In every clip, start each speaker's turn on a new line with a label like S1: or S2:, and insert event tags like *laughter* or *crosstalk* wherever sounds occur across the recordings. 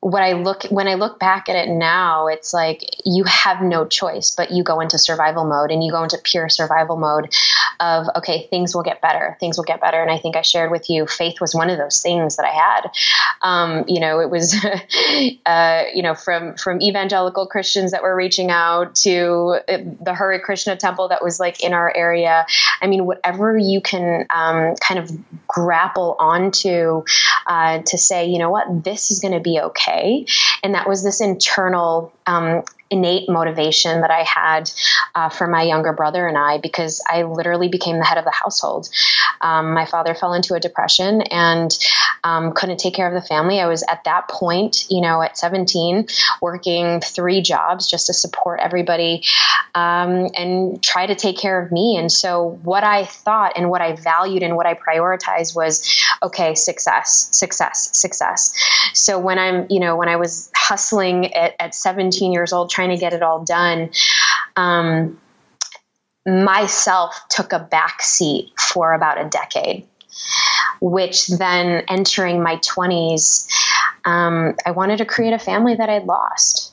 S1: what I look when I look back at it now, it's like you have no choice, but you go into survival mode and you go into pure survival mode of okay, things will get better, things will get better. And I think I shared with you, faith was one of those things that I had. Um, you know, it was *laughs* uh, you know from from evangelical Christians that were reaching out to uh, the Hare Krishna temple that was like in our area. I mean, whatever you can um, kind of grapple onto uh, to say, you know what, this is going to be okay okay. And that was this internal um, innate motivation that I had uh, for my younger brother and I because I literally became the head of the household. Um, my father fell into a depression and um, couldn't take care of the family. I was at that point, you know, at 17, working three jobs just to support everybody um, and try to take care of me. And so, what I thought and what I valued and what I prioritized was okay, success, success, success. So, when I'm, you know, when I was hustling at, at 17 years old, trying to get it all done, um, myself took a back seat for about a decade which then entering my 20s, um, I wanted to create a family that I'd lost.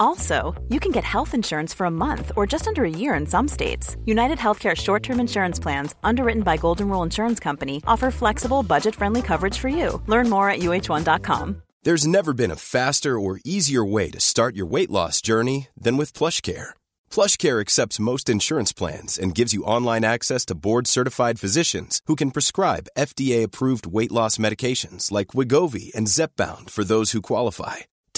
S2: Also, you can get health insurance for a month or just under a year in some states. United Healthcare short term insurance plans, underwritten by Golden Rule Insurance Company, offer flexible, budget friendly coverage for you. Learn more at uh1.com.
S3: There's never been a faster or easier way to start your weight loss journey than with PlushCare. PlushCare accepts most insurance plans and gives you online access to board certified physicians who can prescribe FDA approved weight loss medications like Wegovy and Zepbound for those who qualify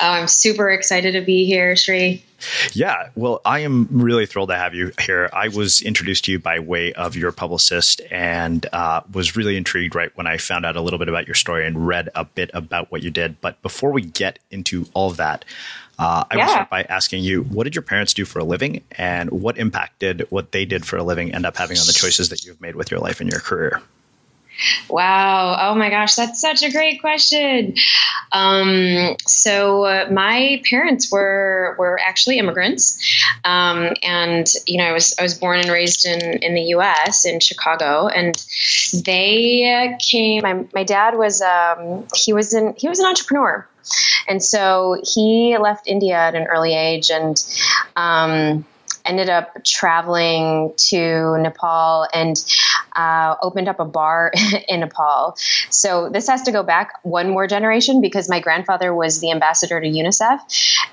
S1: Oh, I'm super excited to be here, Sri.
S4: Yeah, well, I am really thrilled to have you here. I was introduced to you by way of your publicist and uh, was really intrigued right when I found out a little bit about your story and read a bit about what you did. But before we get into all of that, uh, I yeah. will start by asking you what did your parents do for a living and what impact did what they did for a living end up having on the choices that you've made with your life and your career?
S1: Wow. Oh my gosh, that's such a great question. Um, so uh, my parents were were actually immigrants, um, and you know I was I was born and raised in in the U.S. in Chicago, and they came. My, my dad was um, he was an he was an entrepreneur, and so he left India at an early age and um, ended up traveling to Nepal and uh, opened up a bar *laughs* in Nepal. So this has to go back one more generation because my grandfather was the ambassador to UNICEF,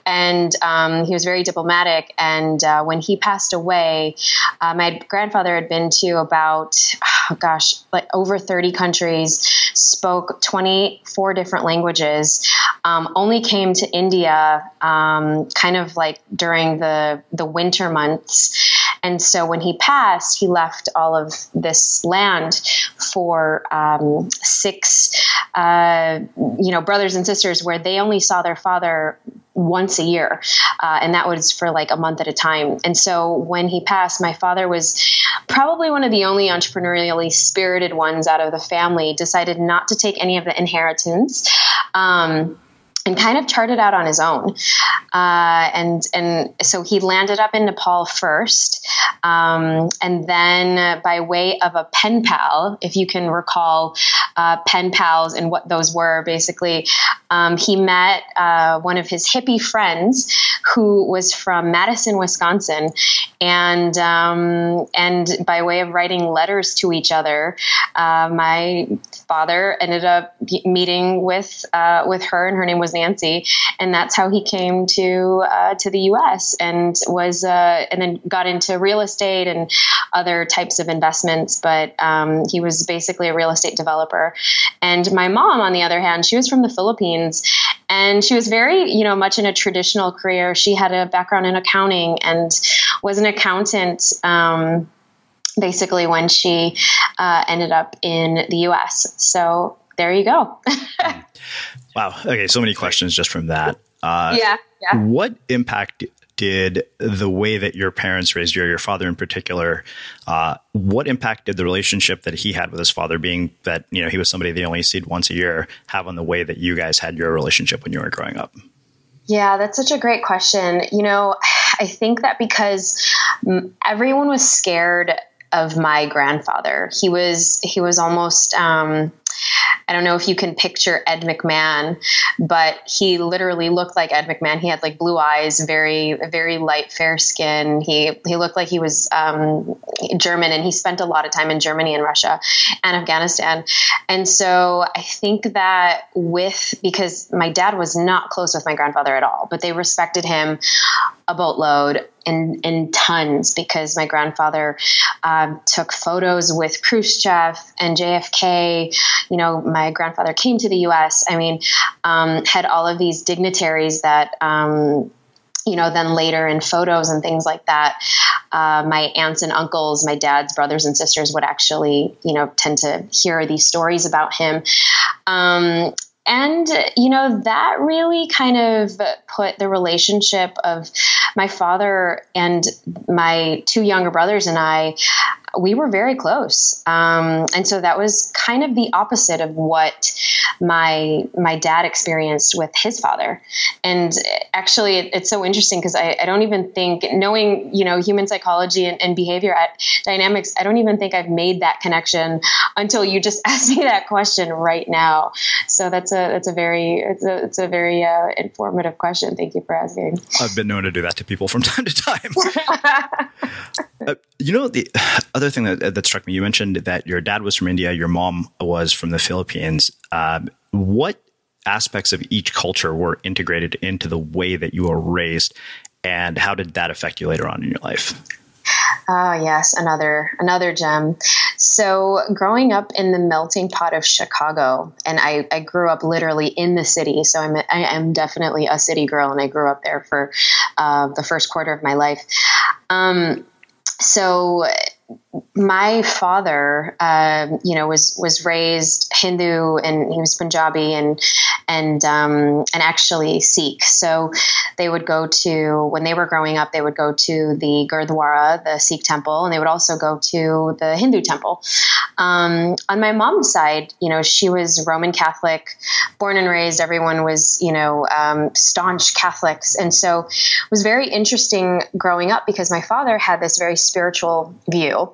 S1: and um, he was very diplomatic. And uh, when he passed away, uh, my grandfather had been to about, oh gosh, like over 30 countries, spoke 24 different languages, um, only came to India um, kind of like during the the winter months and so when he passed, he left all of this land for um, six, uh, you know, brothers and sisters where they only saw their father once a year, uh, and that was for like a month at a time. And so when he passed, my father was probably one of the only entrepreneurially spirited ones out of the family. Decided not to take any of the inheritance. Um, and kind of charted out on his own. Uh, and and so he landed up in Nepal first, um, and then by way of a pen pal, if you can recall uh, pen pals and what those were, basically, um, he met uh, one of his hippie friends who was from Madison, Wisconsin, and um, and by way of writing letters to each other, uh, my father ended up meeting with uh, with her, and her name was Nancy, and that's how he came to uh, to the U.S. and was uh, and then got into real estate and other types of investments. But um, he was basically a real estate developer. And my mom, on the other hand, she was from the Philippines, and she was very you know much in a traditional career. She had a background in accounting and was an accountant. Um, basically when she uh, ended up in the US. So there you go. *laughs*
S4: wow. Okay. So many questions just from that.
S1: Uh, yeah, yeah.
S4: What impact did the way that your parents raised you, or your father in particular, uh, what impact did the relationship that he had with his father, being that you know he was somebody they only see once a year, have on the way that you guys had your relationship when you were growing up?
S1: Yeah, that's such a great question. You know, I think that because everyone was scared of my grandfather, he was he was almost. Um, I don't know if you can picture Ed McMahon, but he literally looked like Ed McMahon. He had like blue eyes, very very light, fair skin. He he looked like he was um, German, and he spent a lot of time in Germany and Russia and Afghanistan. And so I think that with because my dad was not close with my grandfather at all, but they respected him a boatload in, in tons because my grandfather um, took photos with Khrushchev and JFK. You know, my grandfather came to the U.S. I mean, um, had all of these dignitaries that. Um, you know, then later in photos and things like that, uh, my aunts and uncles, my dad's brothers and sisters would actually, you know, tend to hear these stories about him. Um, and, you know, that really kind of put the relationship of my father and my two younger brothers and I we were very close. Um, and so that was kind of the opposite of what my my dad experienced with his father. And actually, it, it's so interesting because I, I, don't even think knowing you know human psychology and, and, behavior at dynamics, I don't even think I've made that connection until you just *laughs* asked me that question right now. So that's a that's a very it's a it's a very uh, informative question. Thank you for asking.
S4: I've been known to do that to people from *laughs* time to time. *laughs* uh, you know the other thing that, that struck me, you mentioned that your dad was from India, your mom was from the Philippines. Um, what aspects of each culture were integrated into the way that you were raised, and how did that affect you later on in your life?
S1: Oh yes, another another gem. So growing up in the melting pot of Chicago, and I, I grew up literally in the city. So I'm I am definitely a city girl, and I grew up there for uh, the first quarter of my life. Um, so my father, uh, you know, was was raised Hindu and he was Punjabi and and um, and actually Sikh. So they would go to when they were growing up, they would go to the Gurdwara, the Sikh temple, and they would also go to the Hindu temple. Um, on my mom's side, you know, she was Roman Catholic, born and raised. Everyone was, you know, um, staunch Catholics, and so it was very interesting growing up because my father had this very spiritual view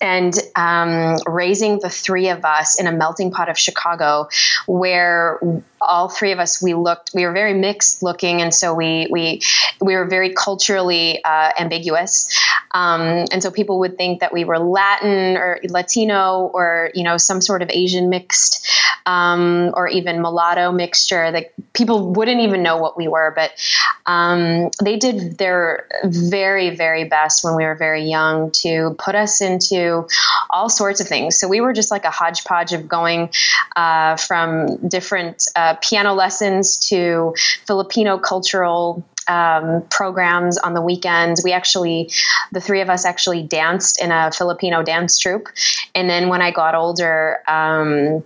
S1: and um, raising the three of us in a melting pot of Chicago, where all three of us we looked we were very mixed looking, and so we we we were very culturally uh, ambiguous, um, and so people would think that we were Latin or Latino or you know some sort of Asian mixed um, or even mulatto mixture. That people wouldn't even know what we were, but um, they did their very very best when we were very young to put us into all sorts of things. So we were just like a hodgepodge of going uh, from different uh, piano lessons to Filipino cultural um, programs on the weekends. We actually, the three of us actually danced in a Filipino dance troupe. And then when I got older, um,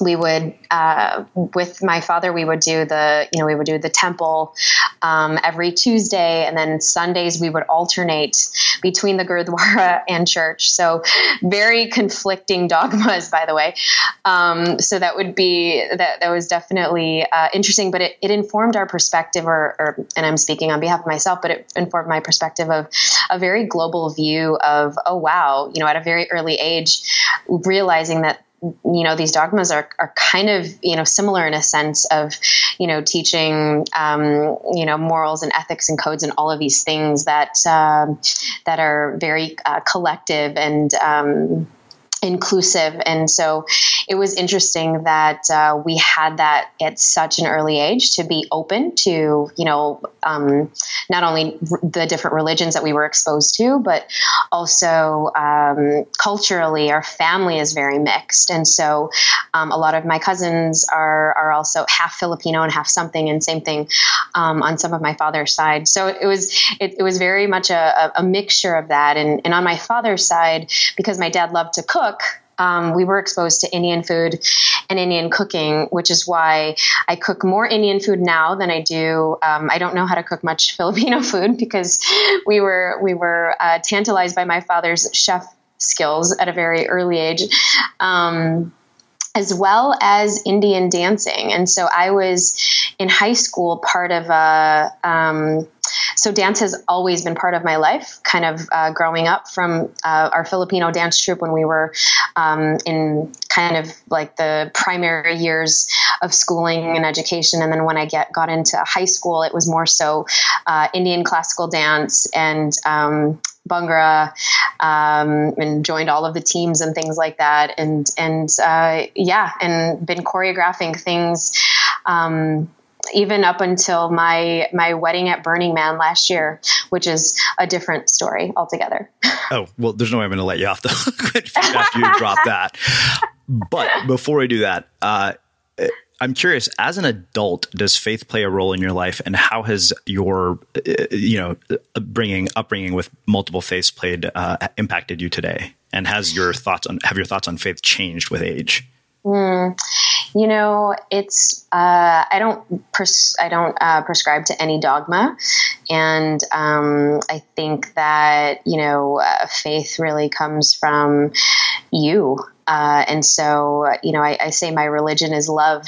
S1: we would uh, with my father we would do the you know we would do the temple um, every tuesday. And then sundays we would alternate between the gurdwara *laughs* and church. So very conflicting dogmas by the way. Um, so that would be that that was definitely uh, interesting. But it, it informed our perspective or, or, and i'm speaking on behalf of myself but it informed my perspective of a very global view of oh wow you know at a very early age realizing that you know these dogmas are, are kind of you know similar in a sense of you know teaching um, you know morals and ethics and codes and all of these things that um, that are very uh, collective and um, inclusive. And so it was interesting that uh, we had that at such an early age to be open to, you know, um, not only the different religions that we were exposed to, but also um, culturally, our family is very mixed. And so um, a lot of my cousins are, are also half Filipino and half something, and same thing um, on some of my father's side. So it was, it, it was very much a, a mixture of that. And, and on my father's side, because my dad loved to cook, cook, um, we were exposed to Indian food and Indian cooking, which is why I cook more Indian food now than I do. Um, I don't know how to cook much *laughs* Filipino food because we were we were uh, tantalized by my father's chef skills at a very early age. Um, as well as Indian dancing. And so I was in high school part of a, um, so dance has always been part of my life, kind of uh, growing up from uh, our Filipino dance troupe when we were um, in kind of like the primary years of schooling and education. And then when I get got into high school, it was more so uh, Indian classical dance and um, Bhangra, um, and joined all of the teams and things like that. And and uh, yeah, and been choreographing things. Um, even up until my my wedding at Burning Man last year, which is a different story altogether. *laughs*
S4: Oh well, there's no way I'm going to let you off the *laughs* hook after you drop that. But before I do that, uh, I'm curious, as an adult, does faith play a role in your life, and how has your, uh, you know, bringing upbringing with multiple faiths played uh, impacted you today? And has your thoughts on have your thoughts on faith changed with age?
S1: Mm, you know, it's uh, I don't I don't uh, prescribe to any dogma, and um, I think that you know uh, faith really comes from you. Uh, and so, you know, I, I, say my religion is love,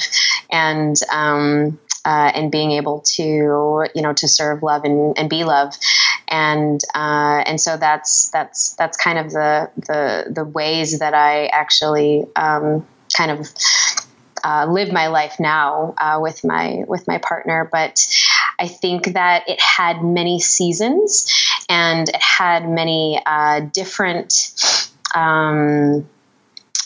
S1: and um, uh, and being able to, you know, to serve love and, and be love, and uh, and so that's that's that's kind of the the the ways that I actually um, kind of. Uh, live my life now uh, with my with my partner, but I think that it had many seasons and it had many uh, different um,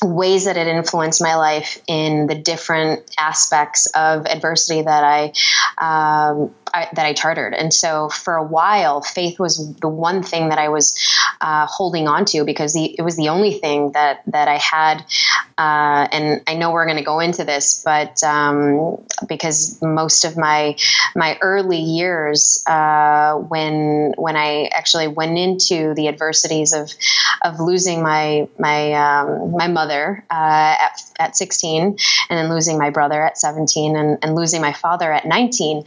S1: ways that it influenced my life in the different aspects of adversity that I, um, I, that I chartered. And so for a while, faith was the one thing that I was uh, holding on to because the, it was the only thing that that I had. Uh, and I know we're going to go into this, but um, because most of my my early years, uh, when when I actually went into the adversities of of losing my my um, my mother uh, at at 16, and then losing my brother at 17, and, and losing my father at 19.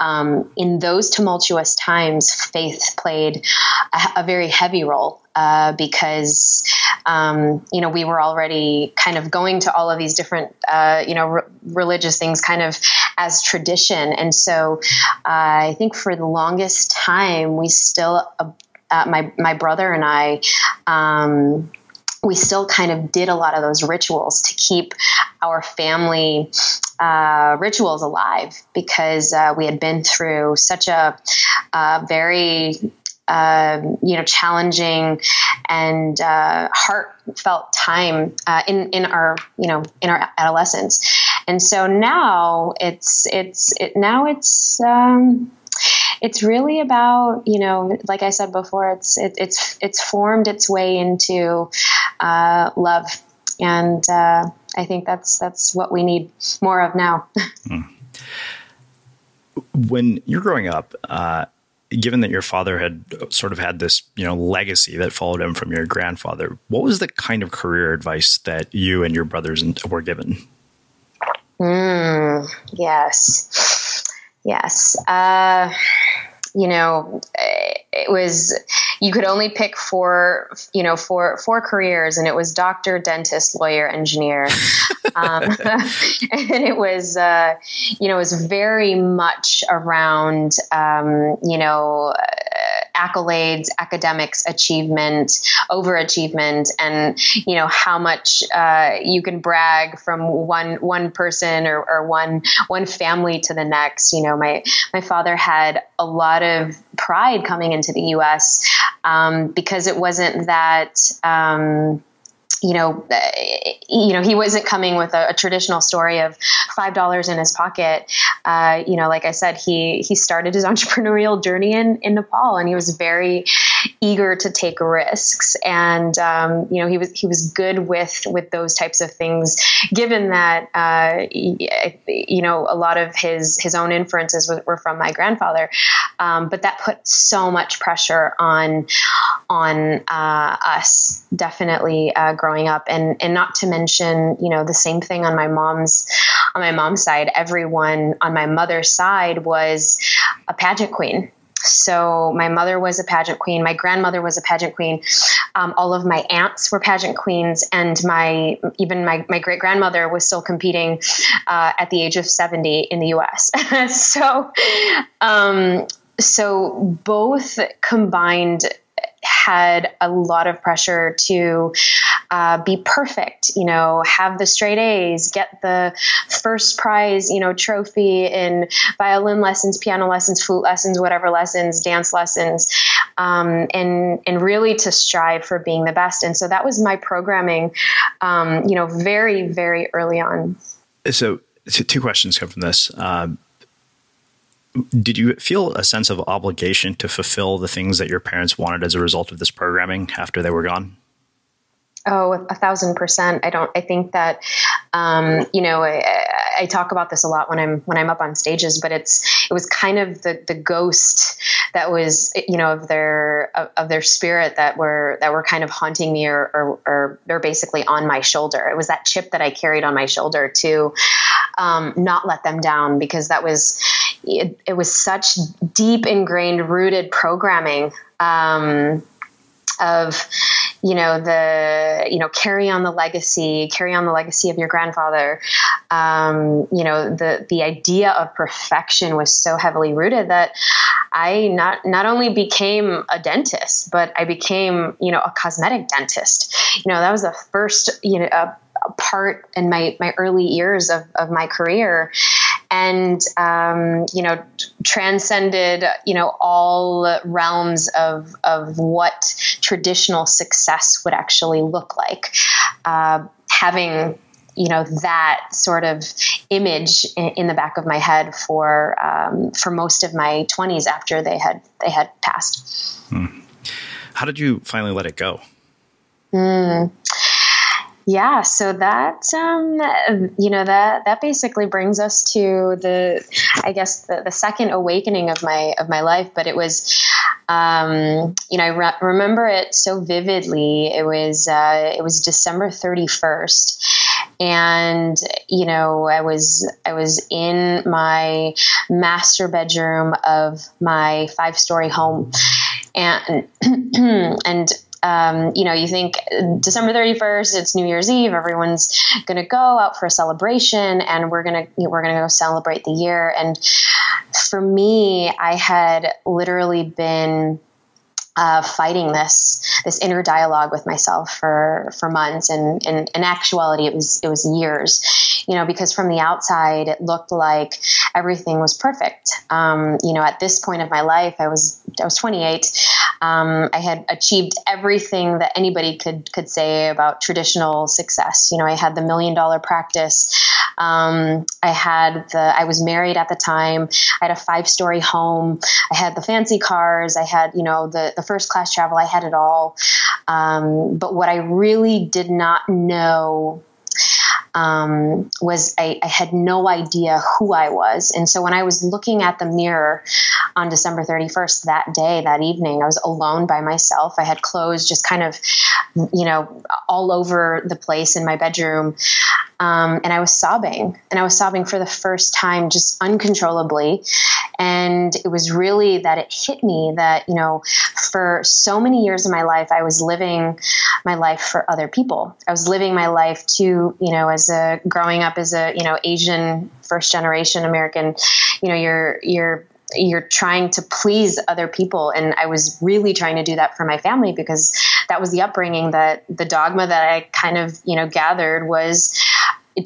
S1: Um, in those tumultuous times, faith played a, a very heavy role uh, because um, you know we were already kind of going to all of these different uh, you know re- religious things kind of as tradition, and so uh, I think for the longest time we still uh, my my brother and I. Um, we still kind of did a lot of those rituals to keep our family uh, rituals alive because uh, we had been through such a, a very um, you know challenging and uh, heartfelt time uh, in in our you know in our adolescence. And so now it's it's it, now it's um, it's really about you know like i said before it's it, it's it's formed its way into uh, love. And uh, i think that's that's what we need more of now. *laughs* Mm.
S4: when you're growing up uh, given that your father had sort of had this you know legacy that followed him from your grandfather what was the kind of career advice that you and your brothers were given?
S1: Mm, yes Yes. Uh, you know, it was you could only pick four, you know, four four careers, and it was doctor, dentist, lawyer, engineer, *laughs* um, *laughs* and it was, uh, you know, it was very much around, um, you know accolades, academics, achievement, overachievement, and you know how much uh, you can brag from one one person or, or one one family to the next. You know, my my father had a lot of pride coming into the U.S. Um, because it wasn't that. Um, you know, uh, you know, he wasn't coming with a, a traditional story of five dollars in his pocket. Uh, you know, like I said, he he started his *laughs* entrepreneurial journey in in Nepal, and he was very eager to take risks. And um, you know, he was he was good with with those types of things. Given that, uh, you know, a lot of his his own inferences were, from my grandfather, um, but that put so much pressure on on uh, us. Definitely uh, growing up and and not to mention you know the same thing on my mom's on my mom's side everyone on my mother's side was a pageant queen so my mother was a pageant queen my grandmother was a pageant queen. Um, all of my aunts were pageant queens and my even my, my great grandmother was still competing uh, at the age of 70 in the us *laughs* so um, so both combined had a lot of pressure to uh, be perfect, you know, have the straight A's, get the first prize, you know, trophy in violin lessons, piano lessons, flute lessons, whatever lessons, dance lessons, um, and and really to strive for being the best. And so that was my programming, um, you know, very very early on.
S4: So two questions come from this. Um, did you feel a sense of obligation to fulfill the things that your parents wanted as a result of this programming after they were gone?
S1: Oh, a thousand percent. I don't. I think that, um, you know, I, I, talk about this a lot when I'm when I'm up on stages. But it's it was kind of the the ghost that was, you know, of their of, of their spirit that were that were kind of haunting me or, or or they're basically on my shoulder. It was that chip that I carried on my shoulder to um, not let them down because that was it, it was such deep ingrained rooted programming. Um, of you know the you know carry on the legacy carry on the legacy of your grandfather. Um, you know the the idea of perfection was so heavily rooted that i not not only became a dentist but i became you know a cosmetic dentist. You know that was the first you know a, part in my my early years of, of my career and um, you know transcended you know all realms of of what traditional success would actually look like. Uh, having you know that sort of image in, in the back of my head for um, for most of my 20s after they had they had passed. Hmm.
S4: How did you finally let it go?
S1: Mm. Yeah, so that um, you know that that basically brings us to the, I guess the, the second awakening of my of my life. But it was, um, you know, I re- remember it so vividly. It was uh, it was December thirty first, and you know I was I was in my master bedroom of my five story home, and *clears throat* and um, you know, you think December 31st, it's New Year's Eve, everyone's going to go out for a celebration and we're going to, we're going to go celebrate the year. And for me, I had literally been uh, fighting this this inner dialogue with myself for for months, and, and in actuality, it was it was years. You know, because from the outside, it looked like everything was perfect. Um, you know, at this point of my life, I was I was 28. Um, I had achieved everything that anybody could could say about traditional success. You know, I had the million dollar practice. Um, I had the I was married at the time. I had a five story home. I had the fancy cars. I had you know the the first class travel. I had it all. Um, but what I really did not know um, was I, I, had no idea who I was. And so when I was looking at the mirror on December 31st, that day, that evening, I was alone by myself. I had clothes just kind of, you know, all over the place in my bedroom. Um, and I was sobbing, and I was sobbing for the first time, just uncontrollably. And it was really that it hit me that, you know, for so many years of my life, I was living my life for other people. I was living my life to, you know, as a growing up as a, you know, Asian first generation American, you know, you're, you're, you're trying to please other people. And i was really trying to do that for my family because that was the upbringing that the dogma that i kind of you know gathered was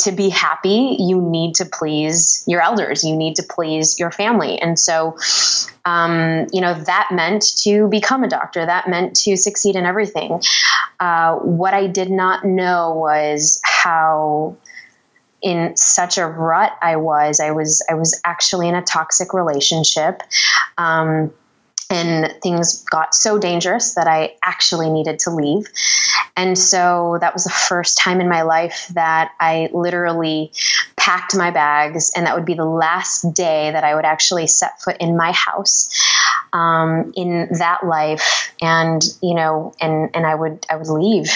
S1: to be happy, you need to please your elders, you need to please your family. And so, um, you know, that meant to become a doctor, that meant to succeed in everything. Uh, what I did not know was how in such a rut I was. I was I was actually in a toxic relationship. Um, and things got so dangerous that I actually needed to leave. And so that was the first time in my life that I literally packed my bags, and that would be the last day that I would actually set foot in my house um, in that life. And you know, and and I would I would leave,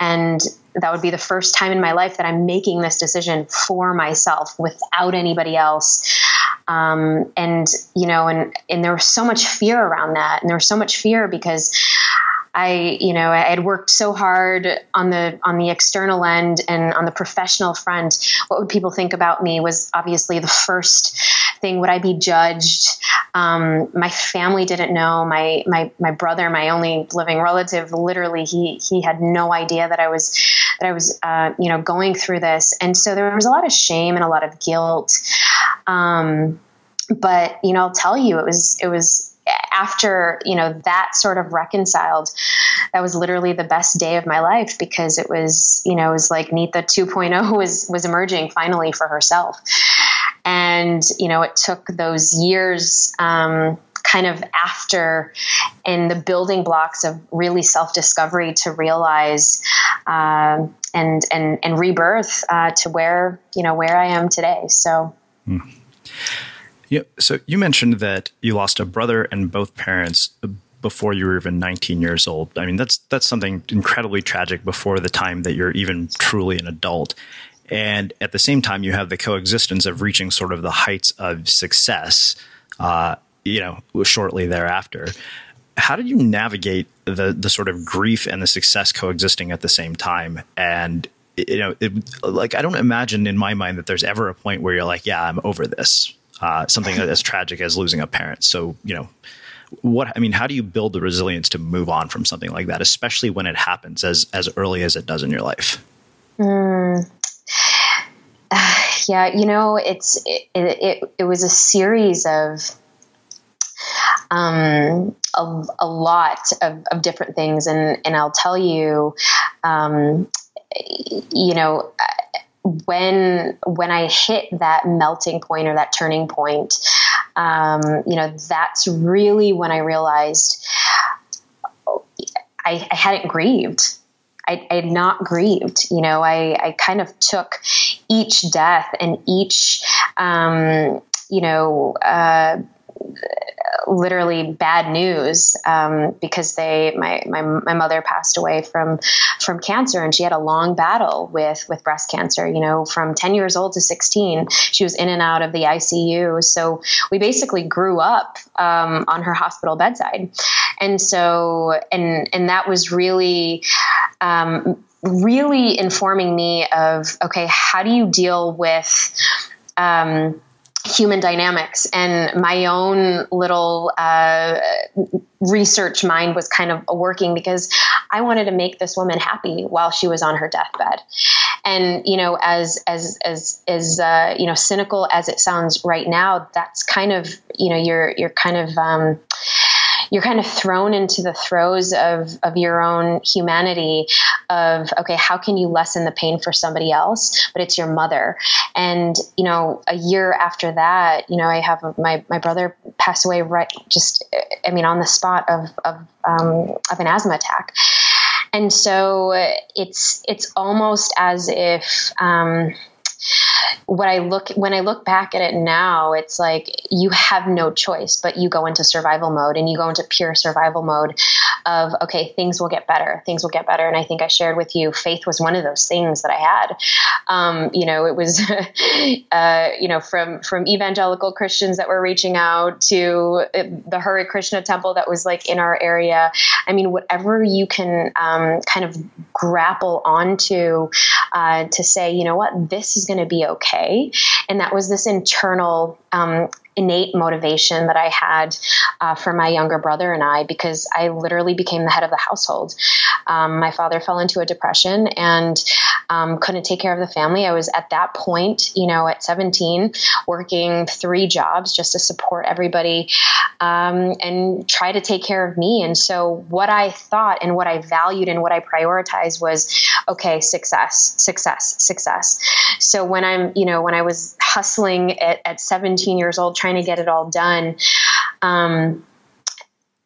S1: and that would be the first time in my life that I'm making this decision for myself without anybody else. Um, and you know, and and there was so much fear around that, and there was so much fear because I, you know, I had worked so hard on the on the external end and on the professional front. What would people think about me was obviously the first thing. Would I be judged? Um, my family didn't know. My my my brother, my only living relative, literally, he he had no idea that I was that I was, uh, you know, going through this, and so there was a lot of shame and a lot of guilt. Um, but you know, I'll tell you, it was it was after you know that sort of reconciled that was literally the best day of my life because it was you know it was like Neeta 2.0 *laughs* was was emerging finally for herself and you know it took those years um, kind of after in the building blocks of really self discovery to realize um, and and and rebirth uh, to where you know where I am today. So. Hmm.
S4: Yeah. So you mentioned that you lost a brother and both parents before you were even 19 years old. I mean, that's that's something incredibly tragic before the time that you're even truly an adult. And at the same time, you have the coexistence of reaching sort of the heights of success, uh, you know, shortly thereafter. How did you navigate the the sort of grief and the success coexisting at the same time? And you know, it, like I don't imagine in my mind that there's ever a point where you're like, yeah, I'm over this. Uh, something as tragic as losing a parent. So you know, what I mean, how do you build the resilience to move on from something like that, especially when it happens as as early as it does in your life?
S1: Mm. Uh, *sighs* yeah, you know, it's it, it, it was a series of um, a, a lot of, of different things, and and I'll tell you, um, you know when when I hit that melting point or that turning point, um, you know, that's really when I realized I, I hadn't grieved. I, I, had not grieved. You know, I, I kind of took each death and each, um, you know, uh, literally bad news um, because they my, my my mother passed away from from cancer and she had a long battle with with breast cancer you know from 10 years old to 16 she was in and out of the ICU so we basically grew up um, on her hospital bedside. And so and and that was really um, really informing me of okay how do you deal with um, human dynamics. And my own little uh, research mind was kind of working because i wanted to make this woman happy while she was on her deathbed. And you know as as as as uh, you know cynical as it sounds right now that's kind of you know you're you're kind of um, you're kind of thrown into the throes of, of your own humanity of, okay, how can you lessen the pain for somebody else? But it's your mother. And, you know, a year after that, you know, I have my, my brother passed away right just, I mean, on the spot of, of, um, of an asthma attack. And so it's, it's almost as if, um, what I look when I look back at it now, it's like you have no choice, but you go into survival mode and you go into pure survival mode of okay, things will get better, things will get better. And I think I shared with you, faith was one of those things that I had. Um, you know, it was *laughs* uh, you know from from evangelical Christians that were reaching out to uh, the Hare Krishna temple that was like in our area. I mean, whatever you can um, kind of grapple onto uh, to say, you know what, this is going to be okay. And that was this internal um, innate motivation that I had uh, for my younger brother and I because I literally became the head of the household. Um, my father fell into a depression and um, couldn't take care of the family. I was at that point, you know, at 17, working three jobs just to support everybody um, and try to take care of me. And so, what I thought and what I valued and what I prioritized was okay, success, success, success. So, when I'm, you know, when I was hustling at, at 17 years old, trying to get it all done, um,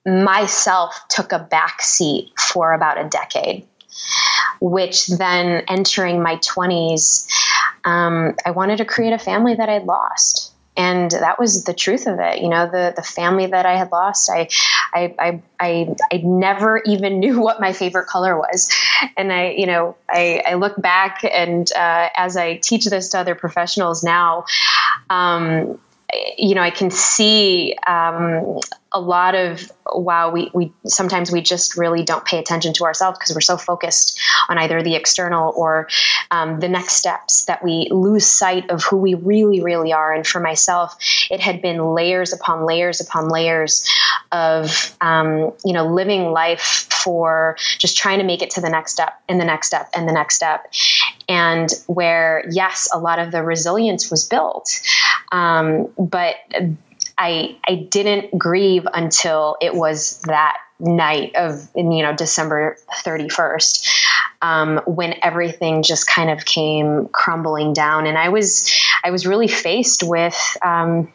S1: myself took a back seat for about a decade which then entering my 20s, um, I wanted to create a family that I'd lost. And that was the truth of it. You know, the, the family that I had lost, I, I, I, I, I never even knew *laughs* what my favorite color was. And I, you know, I, I look back and uh, as I teach this to other professionals now, um, you know, I can see um, a lot of wow we, we sometimes we just really don't pay attention to ourselves because we're so focused on either the external or um, the next steps that we lose sight of who we really really are. And for myself it had been layers upon layers upon layers of um, you know living life for just trying to make it to the next step and the next step and the next step and where yes a lot of the resilience was built um, but I I didn't grieve until it was that night of you know December 31st um, when everything just kind of came crumbling down and I was I was really faced with um,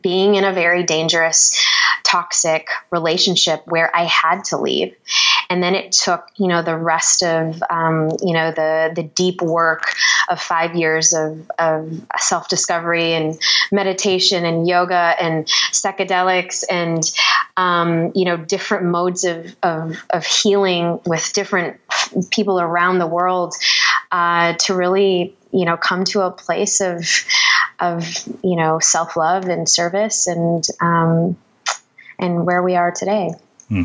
S1: being in a very dangerous toxic relationship where I had to leave. And then it took, you know, the rest of, um, you know, the, the deep work of five years of, of self discovery and meditation and yoga and psychedelics and, um, you know, different modes of, of, of healing with different people around the world uh, to really, you know, come to a place of, of you know self love and service and um, and where we are today. Hmm.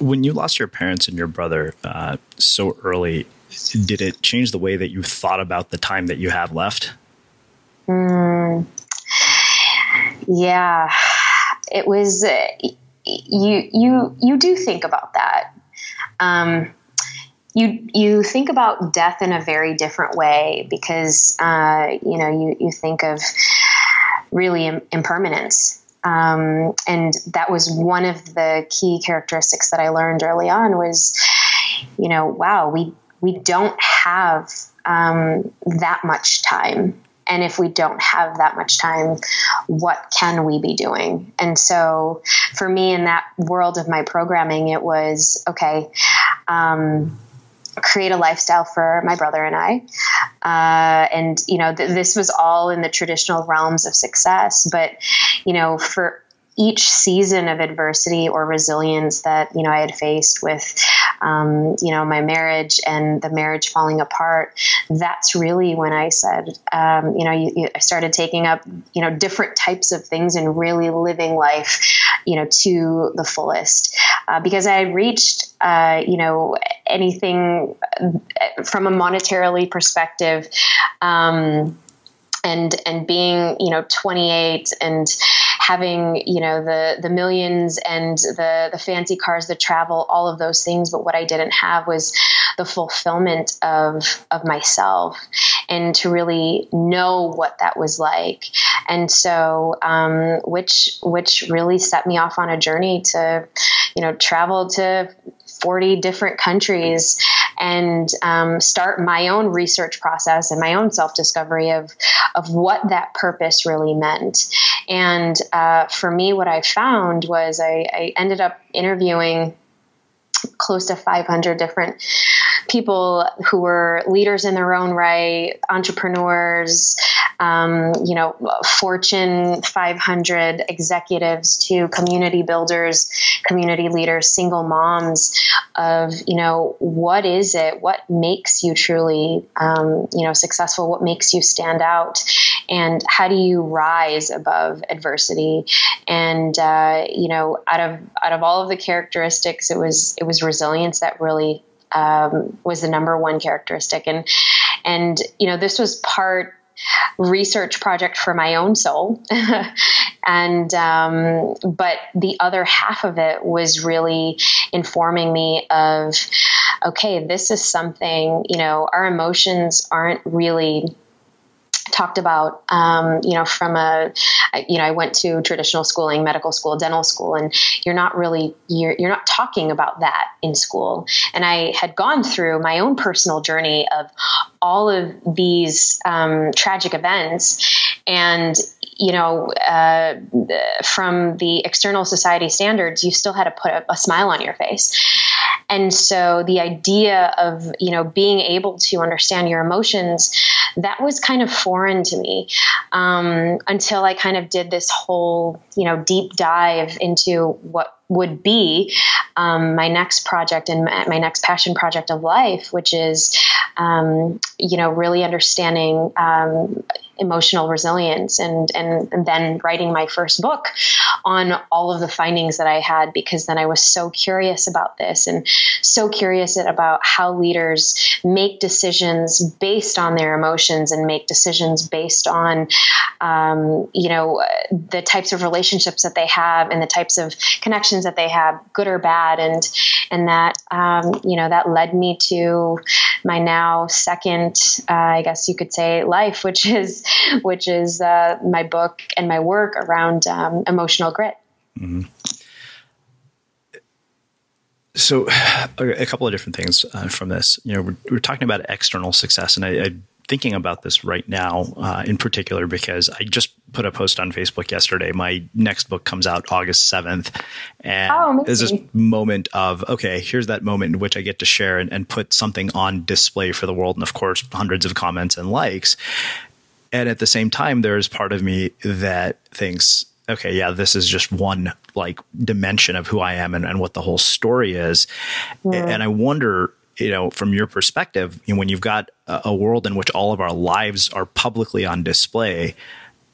S4: When you lost your parents and your brother uh, so early, did it change the way that you thought about the time that you have left?
S1: Mm, yeah, it was. Uh, you you you do think about that um, you you think about death in a very different way because uh, you know you you think of really Im- impermanence. Um, and that was one of the key characteristics that I learned early on was, you know, wow, we we don't have um, that much time. And if we don't have that much time what can we be doing? And so for me in that world of my programming it was okay um, create a lifestyle for my brother and I. Uh, and, you know, th- this was all in the traditional realms of success. But, you know, for each season of adversity or resilience that you know I had faced with um, you know my marriage and the marriage falling apart, that's really when I said um, you know you, you, I started taking up you know different types of things and really living life you know to the fullest uh, because I had reached uh, you know anything from a monetarily perspective. Um, and and being you know 28 and having you know the the millions and the the fancy cars the travel all of those things but what i didn't have was the fulfillment of of myself and to really know what that was like. And so, um, which which really set me off on a journey to, you know, travel to 40 different countries and um, start my own research process and my own self discovery of, of what that purpose really meant. And uh, for me, what I found was I, I ended up interviewing close to 500 different people who were leaders in their own right, entrepreneurs, um, you know, Fortune 500 executives to community builders, community leaders, single moms of, you know, what is it? What makes you truly, um, you know, successful? What makes you stand out? And how do you rise above adversity? And, uh, you know, out of, out of all of the characteristics, it was, it was resilience that really um, was the number one characteristic. And and you know this was part research project for my own soul. *laughs* And um, but the other half of it was really informing me of okay this is something you know our emotions aren't really talked about, um, you know, from a, you know, I went to traditional schooling, medical school, dental school, and you're not really, you're, you're not talking about that in school. And I had gone through my own personal journey of all of these um, tragic events. And you know, uh, from the external society standards, you still had to put a, a, smile on your face. And so the idea of, you know, being able to understand your emotions, that was kind of foreign to me um, until I kind of did this whole, you know, deep dive into what would be um, my next project and my next passion project of life, which is, um, you know, really understanding um, emotional resilience and, and, and then writing my first book on all of the findings that I had because then I was so curious about this and so curious about how leaders make decisions based on their emotions and make decisions based on um, you know the types of relationships that they have and the types of connections that they have good or bad and and that um, you know that led me to my now second uh, I guess you could say life which is which is uh, my book and my work around um, emotional grit. Mm-hmm.
S4: So, *sighs* a couple of different things uh, from this. You know, we're, we're, talking about external success, and I, I thinking about this right now, uh, in particular, because I just put a post on Facebook yesterday. My next book comes out August 7th. And oh, there's this moment of, okay, here's that moment in which I get to share and, and, put something on display for the world. And of course, hundreds of comments and likes. And at the same time, there's part of me that thinks, okay, yeah, this is just one like dimension of who I am and, and what the whole story is. Yeah. And I wonder, you know, from your perspective, you know, when you've got a, a, world in which all of our lives are publicly on display,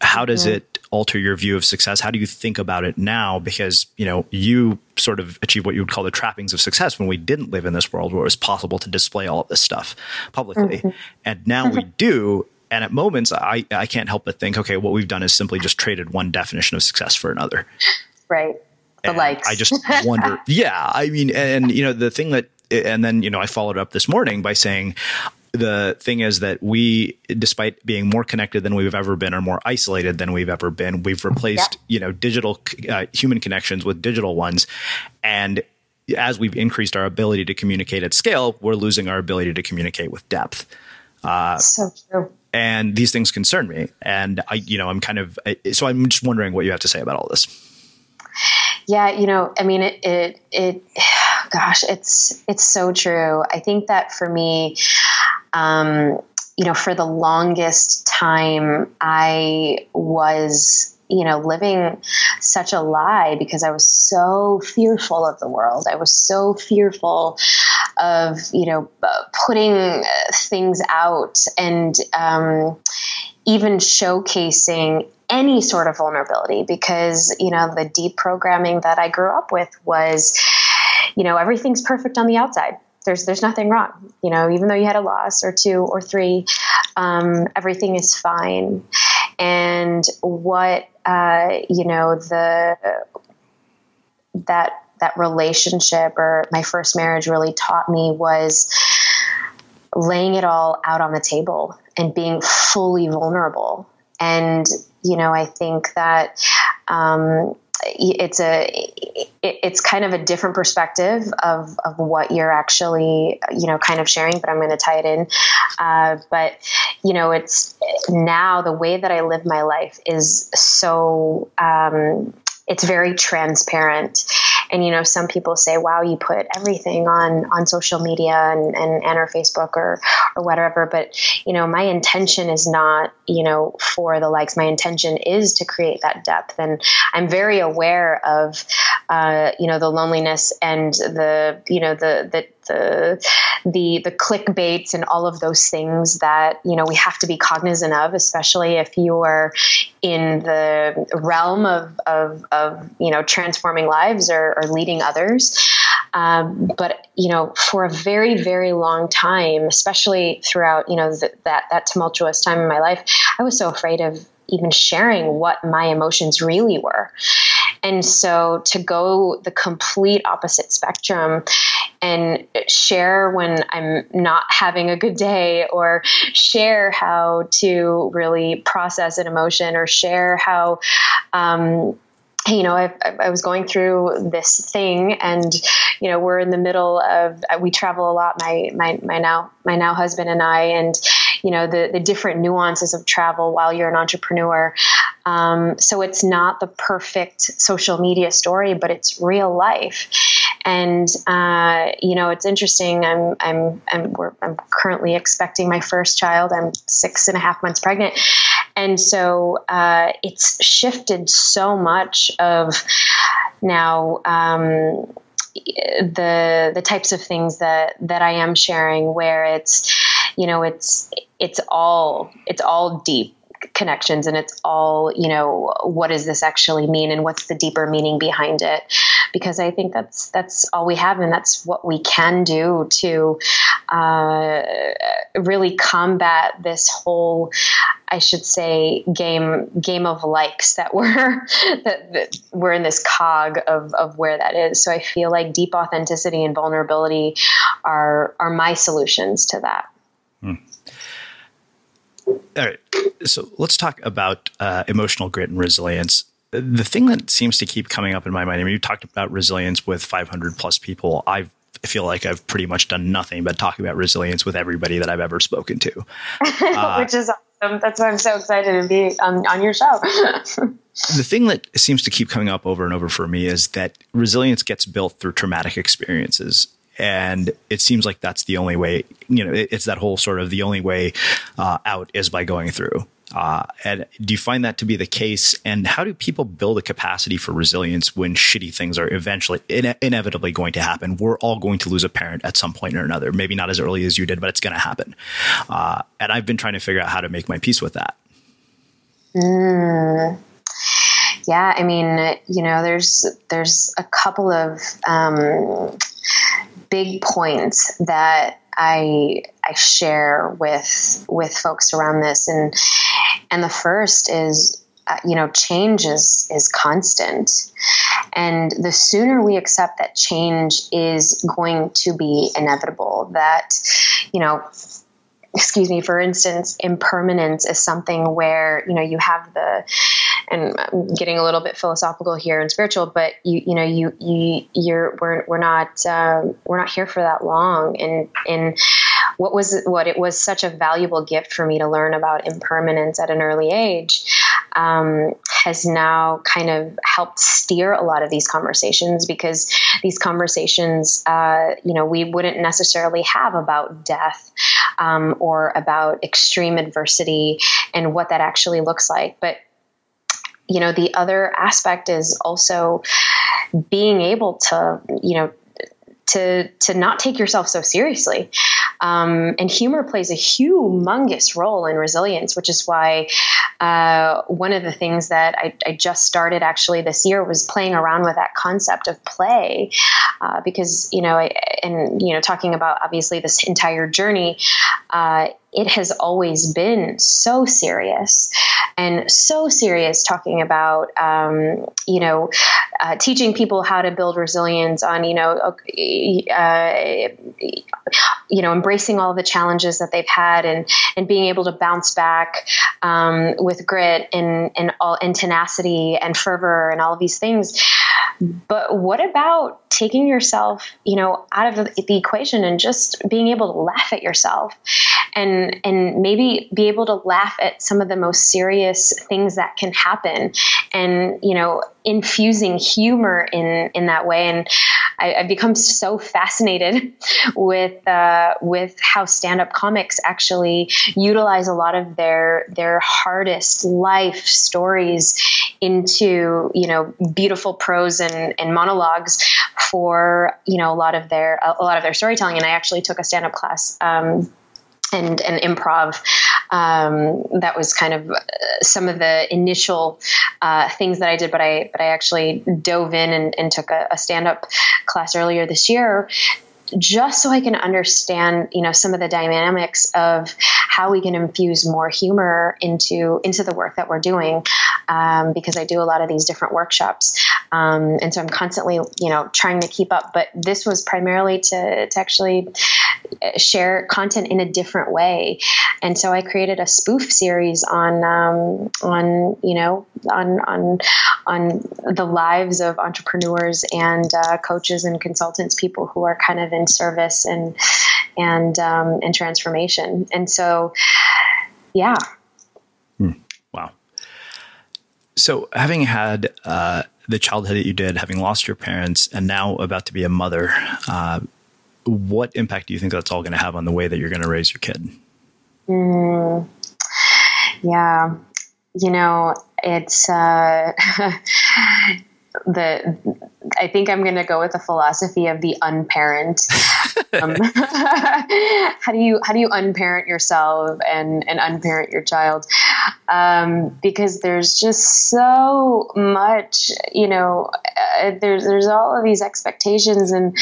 S4: how does mm-hmm. it alter your view of success? How do you think about it now? Because, you know, you sort of achieve what you would call the trappings of success when we didn't live in this world where it was possible to display all of this stuff publicly. Mm-hmm. And now we do. And at moments, I, I can't help but think, okay, what we've done is simply just traded one definition of success for another.
S1: Right. The and likes.
S4: I just *laughs* wonder. yeah. I mean, and, you know, the thing that, and then, you know, I followed up this morning by saying, the thing is that we, despite being more connected than we've ever been or more isolated than we've ever been, we've replaced, yeah. you know, digital uh, human connections with digital ones. And as we've increased our ability to communicate at scale, we're losing our ability to communicate with depth.
S1: Uh, so true
S4: and these things concern me. And i you know i'm kind of so i'm just wondering what you have to say about all this.
S1: Yeah you know i mean it it, it *sighs* gosh it's it's so true. I think that for me um you know for the longest time i was you know, living such a lie because I was so fearful of the world. I was so fearful of, you know, putting things out and um, even showcasing any sort of vulnerability because, you know, the deep programming that I grew up with was, you know, everything's perfect on the outside there's there's nothing wrong. You know, even though you had a loss or two or three, um, everything is fine. And what uh, you know the that that relationship or my first marriage really taught me was laying it all out on the table and being fully vulnerable. And, you know, I think that um, it's a it's kind of a different perspective of, of what you're actually you know kind of sharing but i'm going to tie it in. Uh, but you know it's now the way that i live my life is so um, it's very transparent and you know some people say wow you put everything on on social media and and, and or facebook or or whatever. But you know my intention is not you know for the likes. My intention is to create that depth. And i'm very aware of uh, you know the loneliness and the you know the the the the the clickbaits and all of those things that you know we have to be cognizant of, especially if you are in the realm of of, of you know transforming lives or, or leading others. Um, but you know, for a very very long time, especially throughout you know that that tumultuous time in my life, I was so afraid of even sharing what my emotions really were. And so to go the complete opposite spectrum and share when I'm not having a good day, or share how to really process an emotion, or share how, um, you know, I, I, was going through this thing, and you know, we're in the middle of. We travel a lot. My my my now my now husband and I, and you know, the the different nuances of travel while you're an entrepreneur. Um, so it's not the perfect social media story, but it's real life. And uh, you know, it's interesting. I'm I'm I'm, I'm currently expecting my first child. I'm six and a half months pregnant, and so uh, it's shifted so much of now. Um, the the types of things that that I am sharing where it's you know it's it's all it's all deep connections and it's all you know what does this actually mean and what's the deeper meaning behind it because i think that's that's all we have and that's what we can do to uh, really combat this whole I should say game game of likes that *laughs* we're that, that, we're in this cog of, of where that is. So I feel like deep authenticity and vulnerability are are my solutions to that. Hmm.
S4: All right. So let's talk about uh, emotional grit and resilience. The thing that seems to keep coming up in my mind, I mean, you talked about resilience with 500 plus people. I've I feel like I've pretty much done nothing but talking about resilience with everybody that I've ever spoken to. *laughs*
S1: Uh, Which is awesome. That's why I'm so excited to be on, on your show. *laughs*
S4: the thing that seems to keep coming up over and over for me is that resilience gets built through traumatic experiences and it seems like that's the only way you know it's that whole sort of the only way uh, out is by going through. Uh, and do you find that to be the case? And how do people build a capacity for resilience when shitty things are eventually in- inevitably going to happen? We're all going to lose a parent at some point or another. Maybe not as early as you did but it's going to happen. Uh, and i've been trying to figure out how to make my peace with that.
S1: Mm. yeah i mean you know there's there's a couple of um, big points that I I share with with folks around this, and and the first is uh, you know change is is constant, and the sooner we accept that change is going to be inevitable, that you know excuse me, for instance, impermanence is something where, you know, you have the, and I'm getting a little bit philosophical here and spiritual, but you, you know, you, you, you're, we're, we're not, um, we're not here for that long. And, and what was, what it was such a valuable gift for me to learn about impermanence at an early age, um, has now kind of helped steer a lot of these conversations because these conversations, uh, you know, we wouldn't necessarily have about death um, or about extreme adversity and what that actually looks like. But you know, the other aspect is also being able to, you know, to to not take yourself so seriously. Um, and humor plays a humongous role in resilience, which is why uh, one of the things that I, I, just started actually this year was playing around with that concept of play, uh, because you know, I, and you know, talking about obviously this entire journey. Uh, it has always been so serious and so serious talking about um, you know uh, teaching people how to build resilience on you know uh, you know embracing all the challenges that they've had and and being able to bounce back um, with grit and and all and tenacity and fervor and all of these things. But what about taking yourself, you know, out of the, the, equation and just being able to laugh at yourself and and maybe be able to laugh at some of the most serious things that can happen and, you know, infusing humor in in that way and I, have become so fascinated *laughs* with uh, with how stand up comics actually utilize a lot of their their hardest life stories into you know beautiful prose and, and monologues for you know a lot of their a lot of their storytelling. And I actually took a stand up class. Um, and, and improv. Um, that was kind of uh, some of the initial uh, things that I did, but I but I actually dove in and, and took a, a stand up class earlier this year just so I can understand, you know, some of the dynamics of how we can infuse more humor into into the work that we're doing, um, because I do a lot of these different workshops, um, and so I'm constantly, you know, trying to keep up. But this was primarily to to actually uh, share content in a different way, and so I created a spoof series on um, on you know on on on the lives of entrepreneurs and uh, coaches and consultants, people who are kind of in service and and um, and transformation. And so, yeah.
S4: Hmm. Wow. So, having had uh, the childhood that you did, having lost your parents, and now about to be a mother, uh, what impact do you think that's all going to have on the way that you're going to raise your kid?
S1: Mm, yeah, you know, it's uh, *laughs* the I think I'm going to go with the philosophy of the unparent. *laughs* Um, *laughs* how do you how do you unparent yourself and and unparent your child? Um, because there's just so much, you know, uh, there's there's all of these expectations and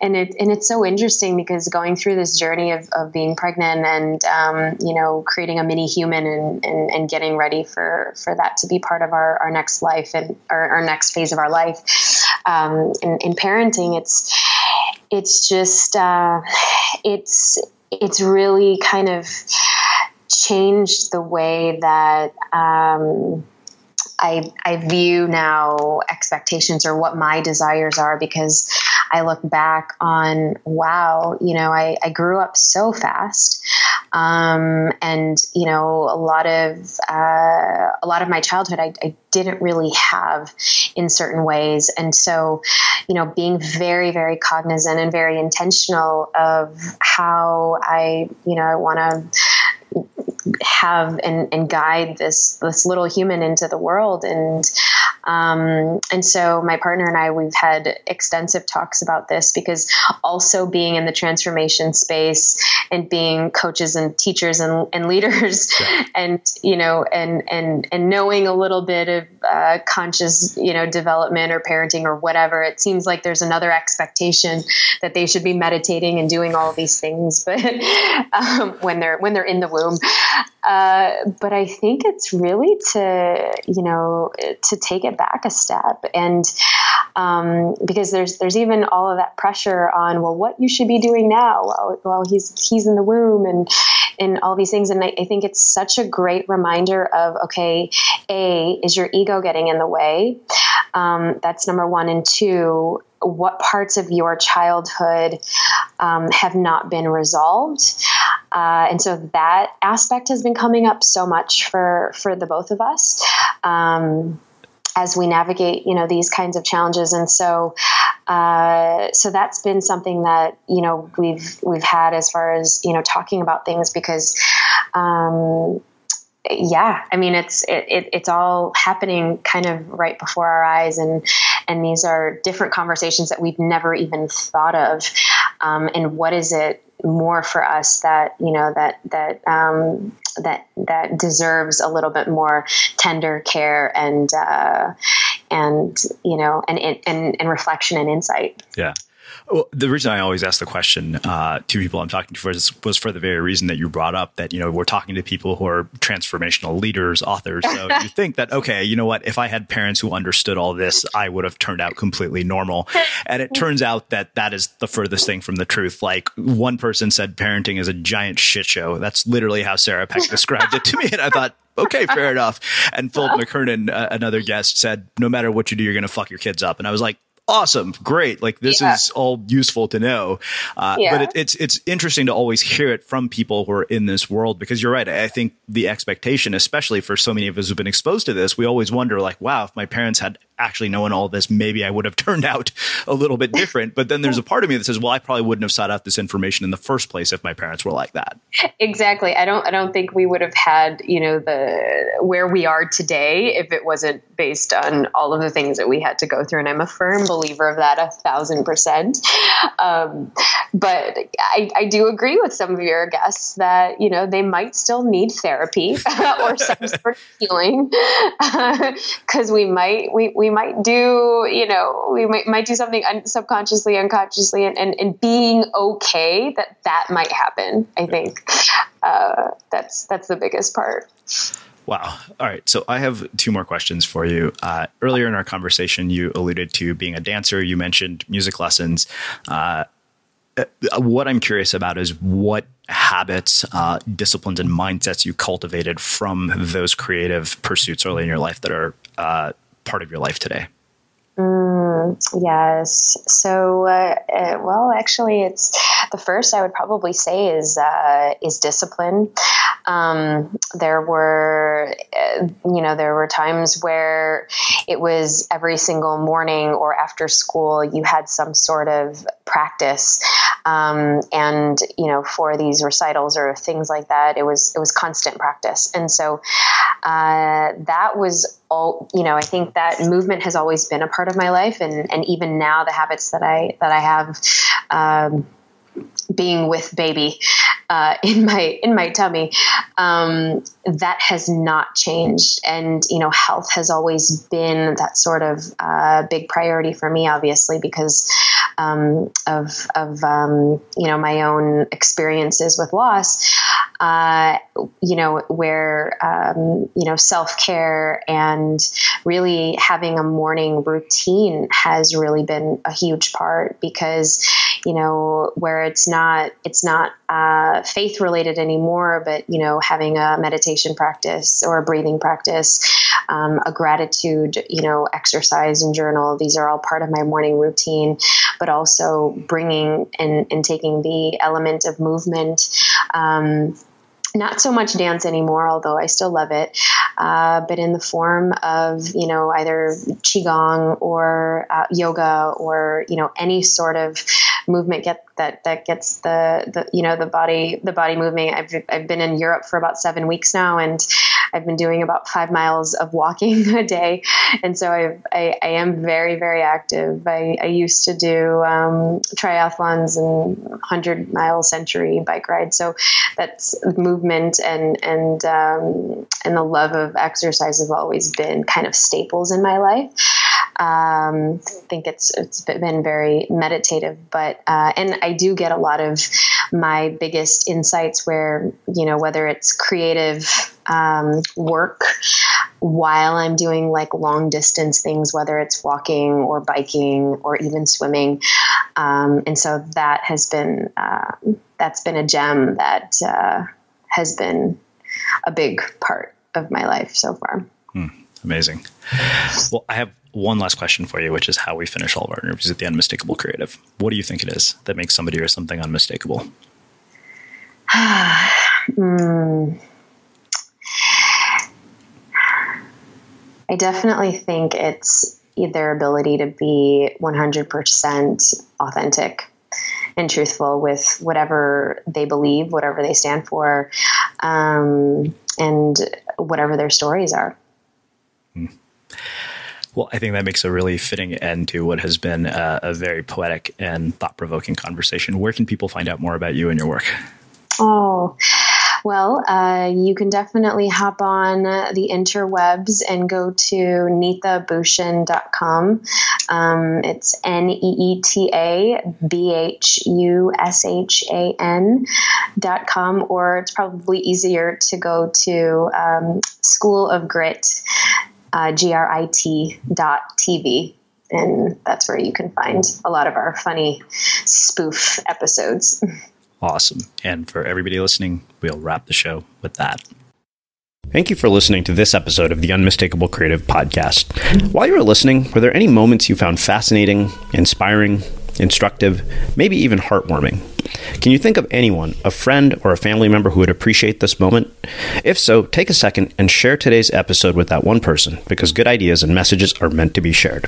S1: and it and it's so interesting because going through this journey of, of being pregnant and um, you know creating a mini human and, and, and getting ready for for that to be part of our, our next life and our, our next phase of our life um, in, in parenting it's it's just uh, it's it's really kind of changed the way that um, I, I view now expectations or what my desires are because I look back on, wow, you know, I, I grew up so fast. Um, and, you know, a lot of, uh, a lot of my childhood I, I didn't really have in certain ways. And so, you know, being very, very cognizant and very intentional of how I, you know, I want to have and, and guide this this little human into the world and um, and so my partner and I we've had extensive talks about this because also being in the transformation space and being coaches and teachers and, and leaders yeah. *laughs* and you know and and and knowing a little bit of uh, conscious you know development or parenting or whatever it seems like there's another expectation that they should be meditating and doing all these things *laughs* but um, when they're when they're in the womb uh, but I think it's really to you know to take it back a step and um, because there's there's even all of that pressure on well what you should be doing now while, while he's he's in the womb and and all these things and I, I think it's such a great reminder of okay a is your ego getting in the way um, that's number one and two what parts of your childhood um, have not been resolved. Uh, and so that aspect has been coming up so much for, for the both of us. Um, as we navigate, you know, these kinds of challenges, and so, uh, so that's been something that you know we've we've had as far as you know talking about things because, um, yeah, I mean it's it, it, it's all happening kind of right before our eyes, and and these are different conversations that we've never even thought of. Um, and what is it more for us that you know that that um, that that deserves a little bit more tender care and uh, and you know and, and and reflection and insight.
S4: Yeah. Well, the reason I always ask the question uh, to people I'm talking to was, was for the very reason that you brought up that, you know, we're talking to people who are transformational leaders, authors. So you *laughs* think that, okay, you know what, if I had parents who understood all this, I would have turned out completely normal. *laughs* And it turns out that that is the furthest thing from the truth. Like one person said parenting is a giant shit show. That's literally how Sarah Peck described it to me. And I thought, okay, fair enough. And Philip *laughs* McKernan, uh, another guest, said, no matter what you do, you're going to fuck your kids up. And I was like, awesome, great. Like this yeah. is all useful to know. Uh, yeah. But it, it's it's interesting to always hear it from people who are in this world because you're right. I think the expectation, especially for so many of us who've been exposed to this, we always wonder like, wow, if my parents had actually known all this, maybe I would have *laughs* turned out a little bit different. But then there's a part of me that says, well, I probably wouldn't have sought out this information in the first place if my parents were like that.
S1: Exactly. I don't I don't think we would have had, you know, the where we are today if it wasn't based on all of the things that we had to go through. And I'm a firm believer of that a thousand percent. Um, but I, I do agree with some of your guests that, you know, they might still need therapy *laughs* or some *laughs* sort of healing because we might, we, we might do, you know, we might, might do something un- subconsciously, unconsciously, and, and, and being okay that that might happen. I think uh, that's that's the biggest part.
S4: Wow. All right. So I have two more questions for you. Uh, earlier in our conversation, you alluded to being a dancer. You mentioned music lessons. Uh, uh what I'm curious about is what habits, uh, disciplines, and mindsets you cultivated from those creative pursuits early in your life that are uh, part of your life today?
S1: Mm, yes. So, uh, uh, well, actually, it's the first I would probably say is uh, is discipline. Um, there were, uh, you know, there were times where it was every single morning or after school you had some sort of practice, um, and you know, for these recitals or things like that, it was it was constant practice, and so uh, that was all you know i think that movement has always been a part of my life and and even now the habits that i that i have um, being with baby uh, *laughs* in my in my tummy um, that has not changed. And you know health has always been that sort of uh, big priority for me obviously because um, of of um, you know my own experiences with loss uh, you know, where, um, you know, self care and really having a morning routine has really been a huge part because, you know, where it's not, it's not uh, faith related anymore, but, you know, having a meditation practice or a breathing practice, um, a gratitude, you know, exercise and journal, these are all part of my morning routine, but also bringing and, and taking the element of movement. Um, not so much dance anymore, although I still love it, uh, but in the form of you know either qigong or uh, yoga or you know any sort of movement get that that gets the, the you know the body the body moving. I've I've been in Europe for about seven weeks now, and I've been doing about five miles of walking *laughs* a day, and so I've, I, I am very very active. I, I used to do um, triathlons and hundred mile century bike rides, so that's movement and and um, and the love of exercise have always been kind of staples in my life. Um, I think it's it's been very meditative, but uh, and I do get a lot of my biggest insights where you know whether it's creative um, work while I'm doing like long distance things, whether it's walking or biking or even swimming, um, and so that has been uh, that's been a gem that uh, has been a big part of my life so far.
S4: Hmm, amazing. Well, I have one last question for you, which is how we finish all of our interviews at the Unmistakable Creative. What do you think it is that makes somebody or something unmistakable? *sighs*
S1: mm. I definitely think it's their ability to be 100% authentic and truthful with whatever they believe, whatever they stand for, um, and whatever their stories are.
S4: Well, I think that makes a really fitting end to what has been a, a very poetic and thought provoking conversation. Where can people find out more about you and your work?
S1: Oh, Well, uh, you can definitely hop on the interwebs and go to neetabhushan.com. Um, it's N E E T A B H U S H A N dot com, or it's probably easier to go to um, School of Grit, uh, G R I T dot TV and that's where you can find a lot of our funny spoof episodes.
S4: Awesome. And for everybody listening, we'll wrap the show with that.
S5: Thank you for listening to this episode of the Unmistakable Creative Podcast. While you were listening, were there any moments you found fascinating, inspiring, instructive, maybe even heartwarming? Can you think of anyone, a friend or a family member who would appreciate this moment? If so, take a second and share today's episode with that one person because good ideas and messages are meant to be shared.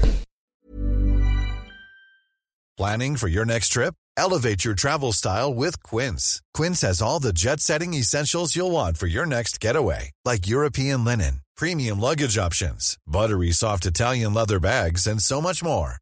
S6: Planning for your next trip? Elevate your travel style with Quince. Quince has all the jet setting essentials you'll want for your next getaway, like European linen, premium luggage options, buttery soft Italian leather bags, and so much more.